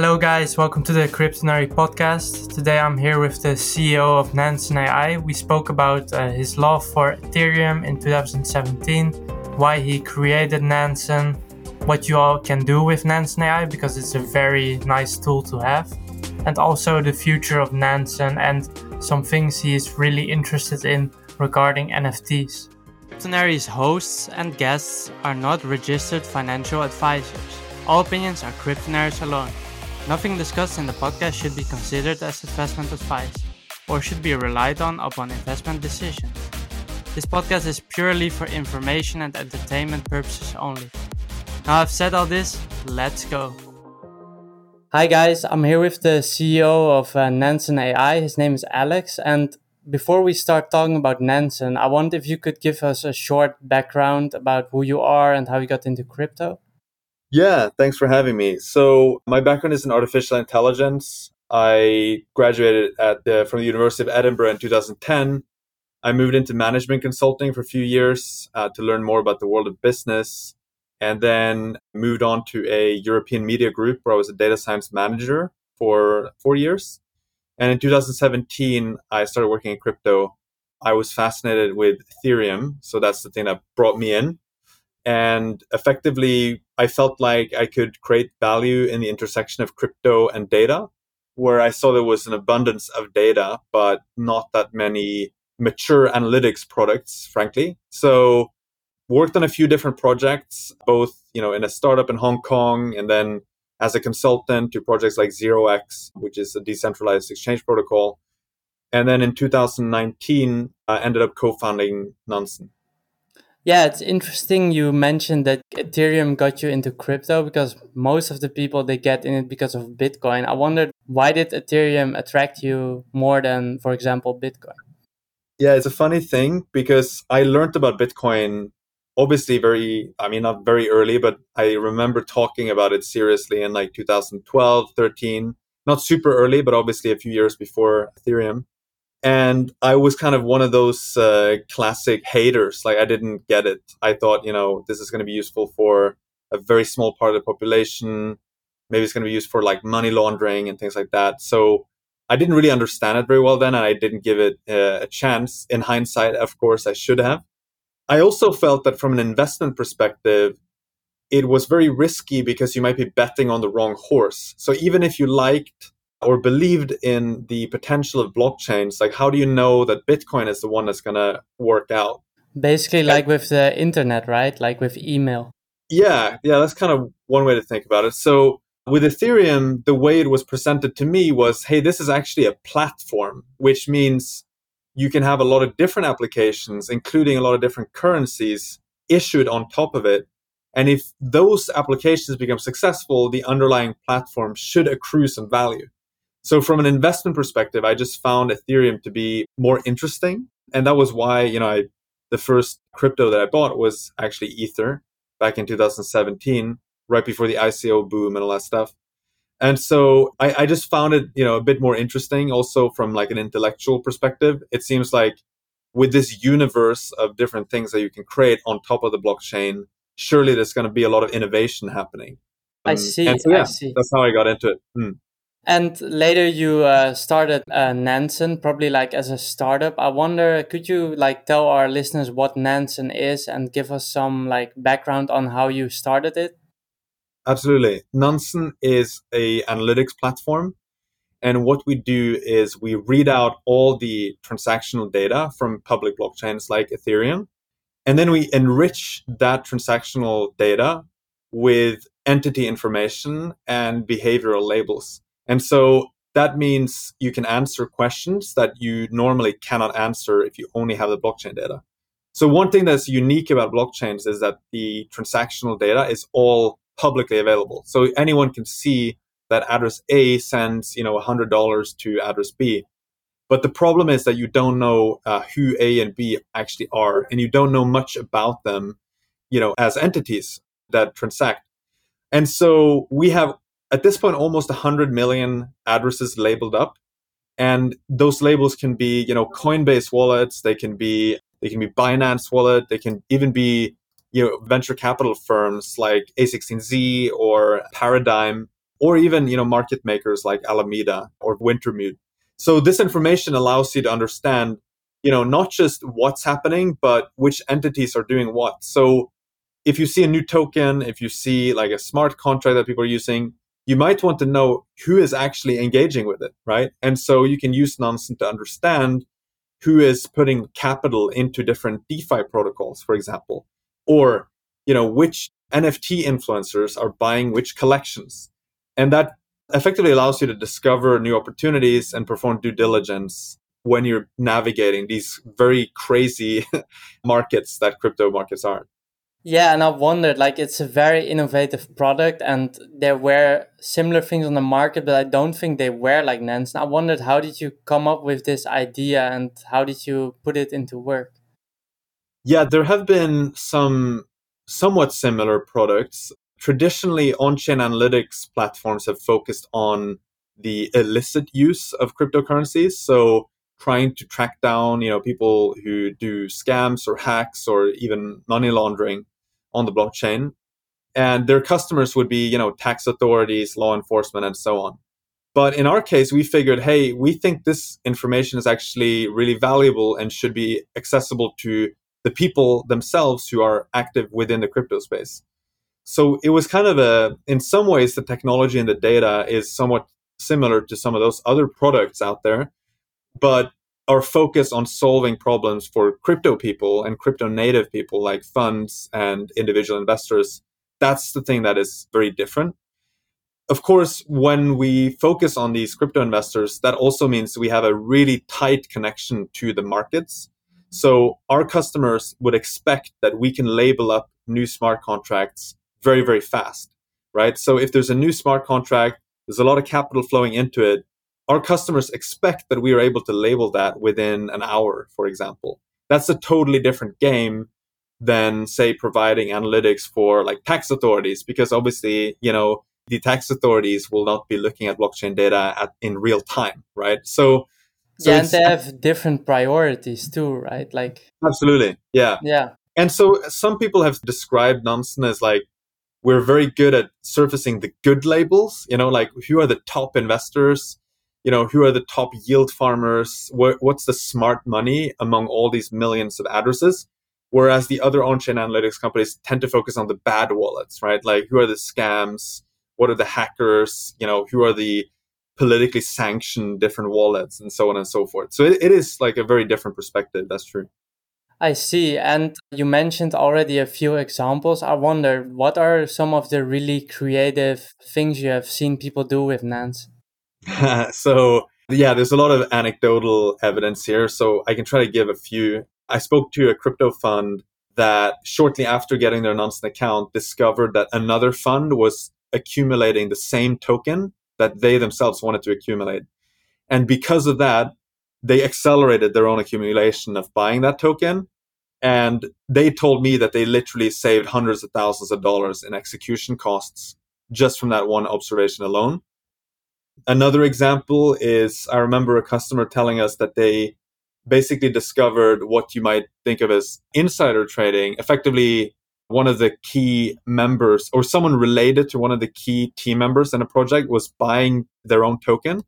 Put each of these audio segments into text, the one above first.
Hello, guys. Welcome to the Cryptonary podcast. Today I'm here with the CEO of Nansen AI. We spoke about uh, his love for Ethereum in 2017, why he created Nansen, what you all can do with Nansen AI because it's a very nice tool to have, and also the future of Nansen and some things he is really interested in regarding NFTs. Cryptonary's hosts and guests are not registered financial advisors. All opinions are Cryptonary's alone. Nothing discussed in the podcast should be considered as investment advice or should be relied on upon investment decisions. This podcast is purely for information and entertainment purposes only. Now I've said all this, let's go. Hi guys, I'm here with the CEO of uh, Nansen AI. His name is Alex. And before we start talking about Nansen, I wonder if you could give us a short background about who you are and how you got into crypto. Yeah, thanks for having me. So, my background is in artificial intelligence. I graduated at the, from the University of Edinburgh in 2010. I moved into management consulting for a few years uh, to learn more about the world of business, and then moved on to a European media group where I was a data science manager for four years. And in 2017, I started working in crypto. I was fascinated with Ethereum, so that's the thing that brought me in. And effectively, I felt like I could create value in the intersection of crypto and data, where I saw there was an abundance of data, but not that many mature analytics products, frankly. So worked on a few different projects, both, you know, in a startup in Hong Kong and then as a consultant to projects like ZeroX, which is a decentralized exchange protocol. And then in 2019, I ended up co-founding Nansen. Yeah, it's interesting you mentioned that Ethereum got you into crypto because most of the people they get in it because of Bitcoin. I wondered why did Ethereum attract you more than, for example, Bitcoin? Yeah, it's a funny thing because I learned about Bitcoin obviously very I mean not very early, but I remember talking about it seriously in like 2012, 13. Not super early, but obviously a few years before Ethereum and I was kind of one of those uh, classic haters. Like I didn't get it. I thought, you know, this is going to be useful for a very small part of the population. Maybe it's going to be used for like money laundering and things like that. So I didn't really understand it very well then, and I didn't give it uh, a chance. In hindsight, of course, I should have. I also felt that from an investment perspective, it was very risky because you might be betting on the wrong horse. So even if you liked or believed in the potential of blockchains, like how do you know that Bitcoin is the one that's going to work out? Basically, like with the internet, right? Like with email. Yeah, yeah, that's kind of one way to think about it. So with Ethereum, the way it was presented to me was hey, this is actually a platform, which means you can have a lot of different applications, including a lot of different currencies issued on top of it. And if those applications become successful, the underlying platform should accrue some value. So from an investment perspective, I just found Ethereum to be more interesting. And that was why, you know, I, the first crypto that I bought was actually Ether back in 2017, right before the ICO boom and all that stuff. And so I, I just found it, you know, a bit more interesting also from like an intellectual perspective. It seems like with this universe of different things that you can create on top of the blockchain, surely there's going to be a lot of innovation happening. I see. So, yeah, I see. That's how I got into it. Hmm. And later you uh, started uh, Nansen, probably like as a startup. I wonder, could you like tell our listeners what Nansen is and give us some like background on how you started it? Absolutely. Nansen is a analytics platform. And what we do is we read out all the transactional data from public blockchains like Ethereum. And then we enrich that transactional data with entity information and behavioral labels. And so that means you can answer questions that you normally cannot answer if you only have the blockchain data. So one thing that's unique about blockchains is that the transactional data is all publicly available. So anyone can see that address A sends, you know, $100 to address B. But the problem is that you don't know uh, who A and B actually are, and you don't know much about them, you know, as entities that transact. And so we have at this point almost 100 million addresses labeled up and those labels can be you know coinbase wallets they can be they can be binance wallet they can even be you know venture capital firms like a16z or paradigm or even, you know, market makers like Alameda or Wintermute. So this information allows you to understand, you know, not just what's happening, but which entities are doing what. So if you see a new token, if you see like a smart contract that people are using, you might want to know who is actually engaging with it, right? And so you can use Nansen to understand who is putting capital into different DeFi protocols, for example, or you know which NFT influencers are buying which collections, and that effectively allows you to discover new opportunities and perform due diligence when you're navigating these very crazy markets that crypto markets are. Yeah, and I wondered, like, it's a very innovative product, and there were similar things on the market, but I don't think they were like Nansen. I wondered, how did you come up with this idea, and how did you put it into work? Yeah, there have been some somewhat similar products. Traditionally, on-chain analytics platforms have focused on the illicit use of cryptocurrencies, so trying to track down, you know, people who do scams or hacks or even money laundering on the blockchain. And their customers would be, you know, tax authorities, law enforcement, and so on. But in our case, we figured, hey, we think this information is actually really valuable and should be accessible to the people themselves who are active within the crypto space. So it was kind of a, in some ways, the technology and the data is somewhat similar to some of those other products out there. But our focus on solving problems for crypto people and crypto native people like funds and individual investors that's the thing that is very different. Of course when we focus on these crypto investors that also means we have a really tight connection to the markets. So our customers would expect that we can label up new smart contracts very very fast right? So if there's a new smart contract there's a lot of capital flowing into it our customers expect that we are able to label that within an hour, for example. That's a totally different game than, say, providing analytics for like tax authorities, because obviously, you know, the tax authorities will not be looking at blockchain data at, in real time, right? So, so yeah, and they have different priorities too, right? Like absolutely, yeah, yeah. And so some people have described Nansen as like we're very good at surfacing the good labels, you know, like who are the top investors you know who are the top yield farmers what, what's the smart money among all these millions of addresses whereas the other on-chain analytics companies tend to focus on the bad wallets right like who are the scams what are the hackers you know who are the politically sanctioned different wallets and so on and so forth so it, it is like a very different perspective that's true I see. And you mentioned already a few examples. I wonder what are some of the really creative things you have seen people do with Nansen? so yeah, there's a lot of anecdotal evidence here. So I can try to give a few. I spoke to a crypto fund that shortly after getting their Nansen account discovered that another fund was accumulating the same token that they themselves wanted to accumulate. And because of that, they accelerated their own accumulation of buying that token. And they told me that they literally saved hundreds of thousands of dollars in execution costs just from that one observation alone. Another example is I remember a customer telling us that they basically discovered what you might think of as insider trading. Effectively, one of the key members or someone related to one of the key team members in a project was buying their own token.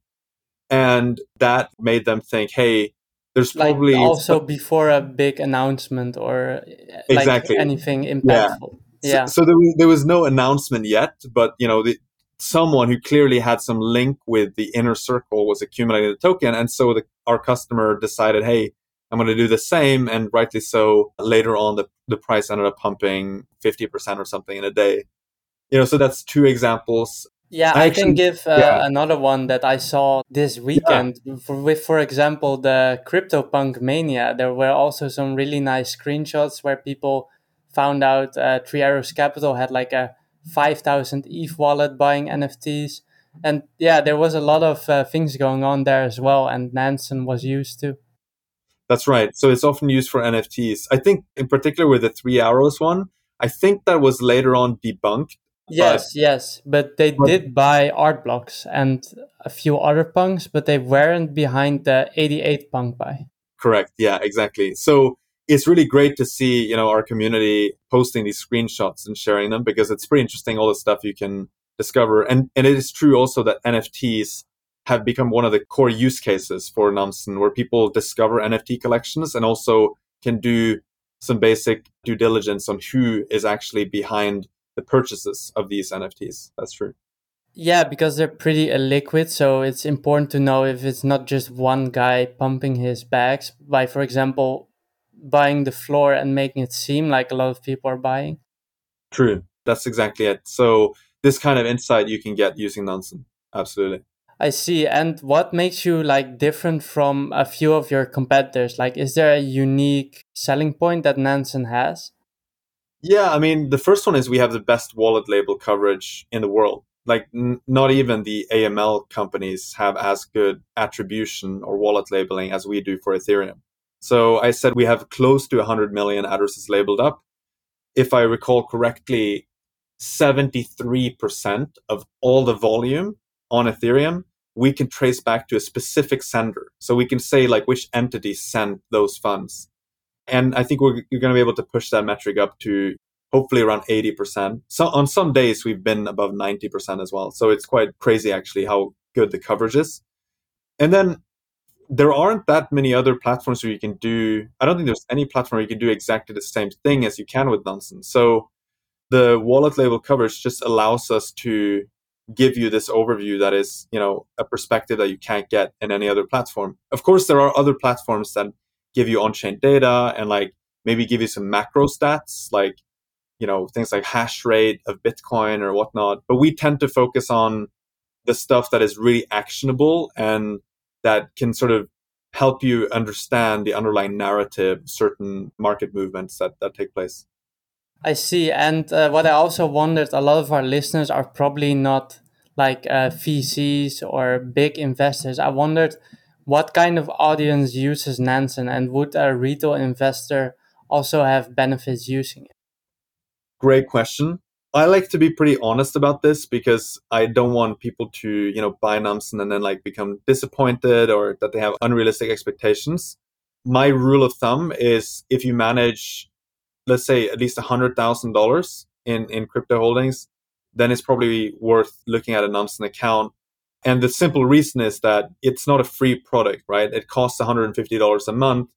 And that made them think, hey, there's like probably also before a big announcement or exactly. like anything impactful. Yeah. yeah. So, so there, was, there was no announcement yet, but you know, the, someone who clearly had some link with the inner circle was accumulating the token. And so the, our customer decided, hey, I'm going to do the same. And rightly so, later on, the, the price ended up pumping 50% or something in a day. You know, so that's two examples. Yeah, I, I actually, can give uh, yeah. another one that I saw this weekend. Yeah. For, with, for example, the CryptoPunk Mania, there were also some really nice screenshots where people found out uh, Three Arrows Capital had like a 5000 ETH wallet buying NFTs. And yeah, there was a lot of uh, things going on there as well. And Nansen was used to. That's right. So it's often used for NFTs. I think, in particular, with the Three Arrows one, I think that was later on debunked. Yes, but, yes. But they but, did buy art blocks and a few other punks, but they weren't behind the 88 punk buy. Correct. Yeah, exactly. So it's really great to see, you know, our community posting these screenshots and sharing them because it's pretty interesting all the stuff you can discover. And, and it is true also that NFTs have become one of the core use cases for Nansen, where people discover NFT collections and also can do some basic due diligence on who is actually behind the purchases of these NFTs. That's true. Yeah, because they're pretty illiquid, so it's important to know if it's not just one guy pumping his bags by, for example, buying the floor and making it seem like a lot of people are buying. True. That's exactly it. So this kind of insight you can get using Nansen. Absolutely. I see. And what makes you like different from a few of your competitors? Like, is there a unique selling point that Nansen has? Yeah, I mean, the first one is we have the best wallet label coverage in the world. Like, n- not even the AML companies have as good attribution or wallet labeling as we do for Ethereum. So I said we have close to 100 million addresses labeled up. If I recall correctly, 73% of all the volume on Ethereum, we can trace back to a specific sender. So we can say like which entity sent those funds. And I think we're, we're going to be able to push that metric up to hopefully around 80%. So on some days we've been above 90% as well. So it's quite crazy actually how good the coverage is. And then there aren't that many other platforms where you can do I don't think there's any platform where you can do exactly the same thing as you can with Nansen. So the wallet label coverage just allows us to give you this overview that is, you know, a perspective that you can't get in any other platform. Of course, there are other platforms that give you on-chain data and like maybe give you some macro stats, like, you know, things like hash rate of Bitcoin or whatnot. But we tend to focus on the stuff that is really actionable and that can sort of help you understand the underlying narrative, certain market movements that, that take place. I see. And uh, what I also wondered, a lot of our listeners are probably not like uh, VCs or big investors. I wondered what kind of audience uses Nansen and would a retail investor also have benefits using it? Great question. I like to be pretty honest about this because I don't want people to, you know, buy Nansen and then like become disappointed or that they have unrealistic expectations. My rule of thumb is if you manage let's say at least $100,000 in, in crypto holdings, then it's probably worth looking at a Nansen account. And the simple reason is that it's not a free product, right? It costs $150 a month.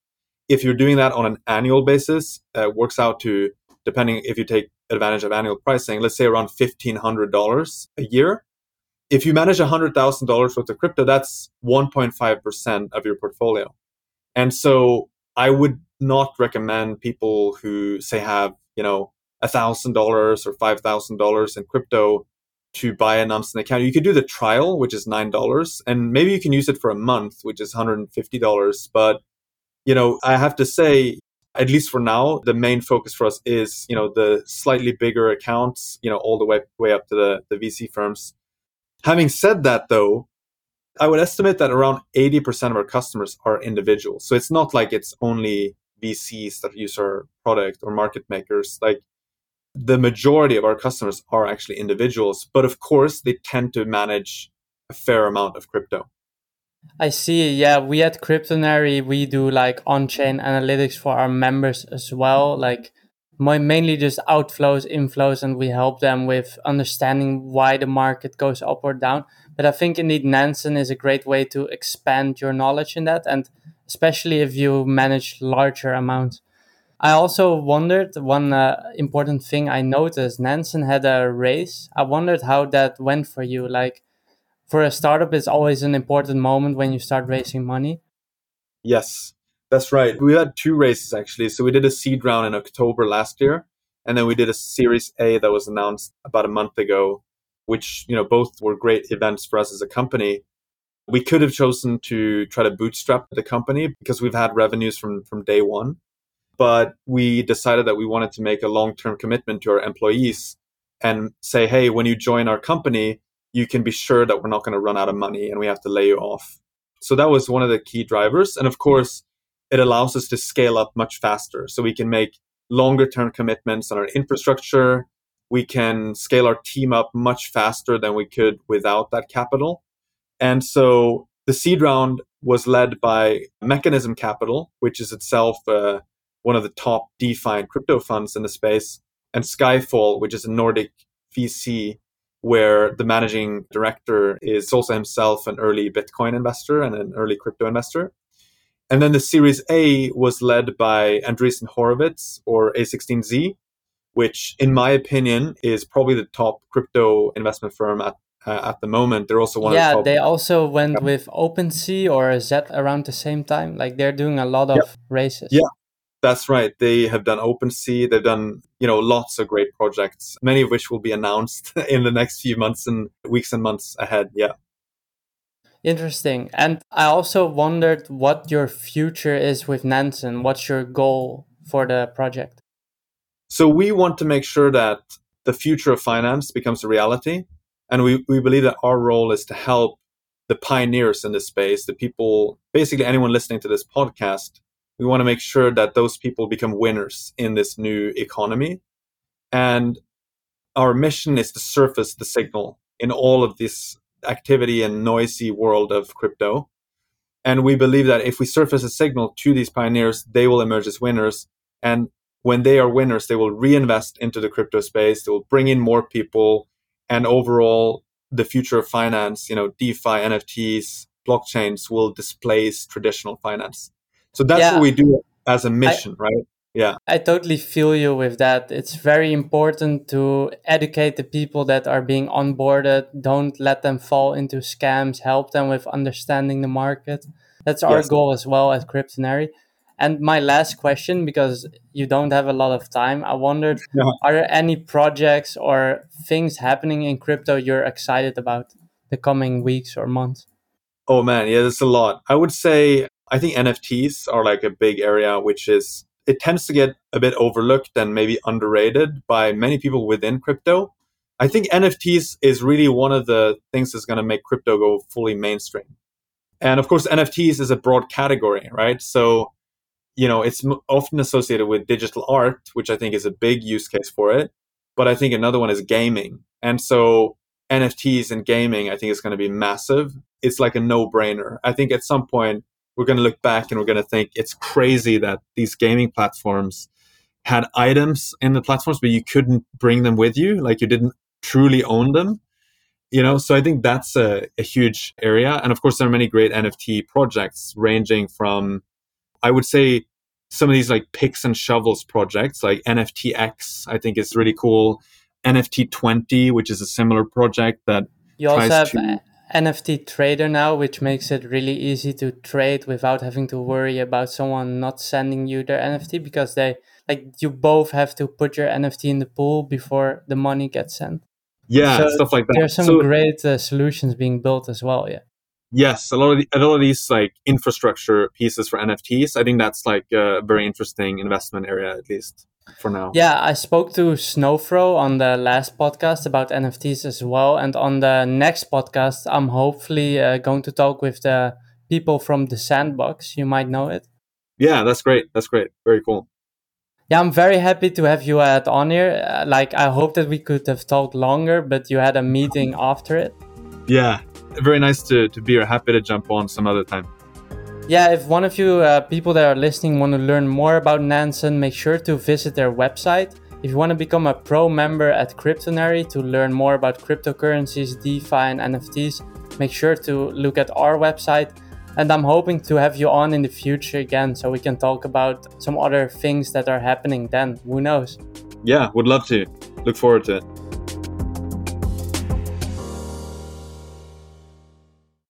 If you're doing that on an annual basis, uh, it works out to, depending if you take advantage of annual pricing, let's say around $1,500 a year. If you manage $100,000 worth of crypto, that's 1.5% of your portfolio. And so I would not recommend people who say have you know a thousand dollars or five thousand dollars in crypto to buy a Nansen account. You could do the trial, which is nine dollars, and maybe you can use it for a month, which is hundred and fifty dollars. But you know, I have to say, at least for now, the main focus for us is you know the slightly bigger accounts, you know, all the way way up to the the VC firms. Having said that, though, I would estimate that around 80% of our customers are individuals. So it's not like it's only VCs that use our product or market makers. Like the majority of our customers are actually individuals, but of course they tend to manage a fair amount of crypto. I see. Yeah, we at Cryptonary we do like on-chain analytics for our members as well. Like my, mainly just outflows, inflows, and we help them with understanding why the market goes up or down. But I think indeed Nansen is a great way to expand your knowledge in that, and especially if you manage larger amounts. I also wondered one uh, important thing I noticed Nansen had a race. I wondered how that went for you. Like for a startup, it's always an important moment when you start raising money. Yes, that's right. We had two races actually. So we did a seed round in October last year, and then we did a Series A that was announced about a month ago, which you know both were great events for us as a company. We could have chosen to try to bootstrap the company because we've had revenues from from day one, but we decided that we wanted to make a long term commitment to our employees and say, hey, when you join our company, you can be sure that we're not going to run out of money and we have to lay you off. So that was one of the key drivers, and of course it allows us to scale up much faster. So we can make longer term commitments on our infrastructure. We can scale our team up much faster than we could without that capital. And so the seed round was led by Mechanism Capital, which is itself uh, one of the top DeFi crypto funds in the space, and Skyfall, which is a Nordic VC where the managing director is also himself an early Bitcoin investor and an early crypto investor. And then the Series A was led by Andreessen Horowitz or A16Z, which, in my opinion, is probably the top crypto investment firm at uh, at the moment. They're also one. Yeah, the they also went with OpenSea or Zett around the same time. Like they're doing a lot of races. Yeah, that's right. They have done OpenSea. They've done you know lots of great projects, many of which will be announced in the next few months and weeks and months ahead. Yeah. Interesting. And I also wondered what your future is with Nansen. What's your goal for the project? So we want to make sure that the future of finance becomes a reality. And we, we believe that our role is to help the pioneers in this space, the people, basically anyone listening to this podcast. We want to make sure that those people become winners in this new economy. And our mission is to surface the signal in all of this activity and noisy world of crypto. And we believe that if we surface a signal to these pioneers, they will emerge as winners. And when they are winners, they will reinvest into the crypto space. They will bring in more people and overall the future of finance, you know, DeFi, NFTs, blockchains will displace traditional finance. So that's yeah. what we do as a mission, I, right? Yeah. I totally feel you with that. It's very important to educate the people that are being onboarded. Don't let them fall into scams. Help them with understanding the market. That's our yes. goal as well at Cryptonary. And my last question, because you don't have a lot of time, I wondered yeah. are there any projects or things happening in crypto you're excited about the coming weeks or months? Oh man, yeah, there's a lot. I would say I think NFTs are like a big area, which is it tends to get a bit overlooked and maybe underrated by many people within crypto. I think NFTs is really one of the things that's going to make crypto go fully mainstream. And of course, NFTs is a broad category, right? So you know, it's often associated with digital art, which I think is a big use case for it. But I think another one is gaming. And so NFTs and gaming, I think is going to be massive. It's like a no brainer. I think at some point we're going to look back and we're going to think it's crazy that these gaming platforms had items in the platforms, but you couldn't bring them with you. Like you didn't truly own them. You know, so I think that's a, a huge area. And of course, there are many great NFT projects ranging from I would say some of these like picks and shovels projects, like NFTX, I think is really cool. NFT 20, which is a similar project that you also have to... NFT Trader now, which makes it really easy to trade without having to worry about someone not sending you their NFT because they like you both have to put your NFT in the pool before the money gets sent. Yeah, so stuff like that. There's some so, great uh, solutions being built as well. Yeah. Yes, a lot of the, a lot of these like infrastructure pieces for NFTs. I think that's like a very interesting investment area, at least for now. Yeah, I spoke to Snowfro on the last podcast about NFTs as well, and on the next podcast, I'm hopefully uh, going to talk with the people from the Sandbox. You might know it. Yeah, that's great. That's great. Very cool. Yeah, I'm very happy to have you at on here. Uh, like, I hope that we could have talked longer, but you had a meeting after it. Yeah, very nice to, to be here. Happy to jump on some other time. Yeah, if one of you uh, people that are listening want to learn more about Nansen, make sure to visit their website. If you want to become a pro member at Cryptonary to learn more about cryptocurrencies, DeFi, and NFTs, make sure to look at our website. And I'm hoping to have you on in the future again so we can talk about some other things that are happening then. Who knows? Yeah, would love to. Look forward to it.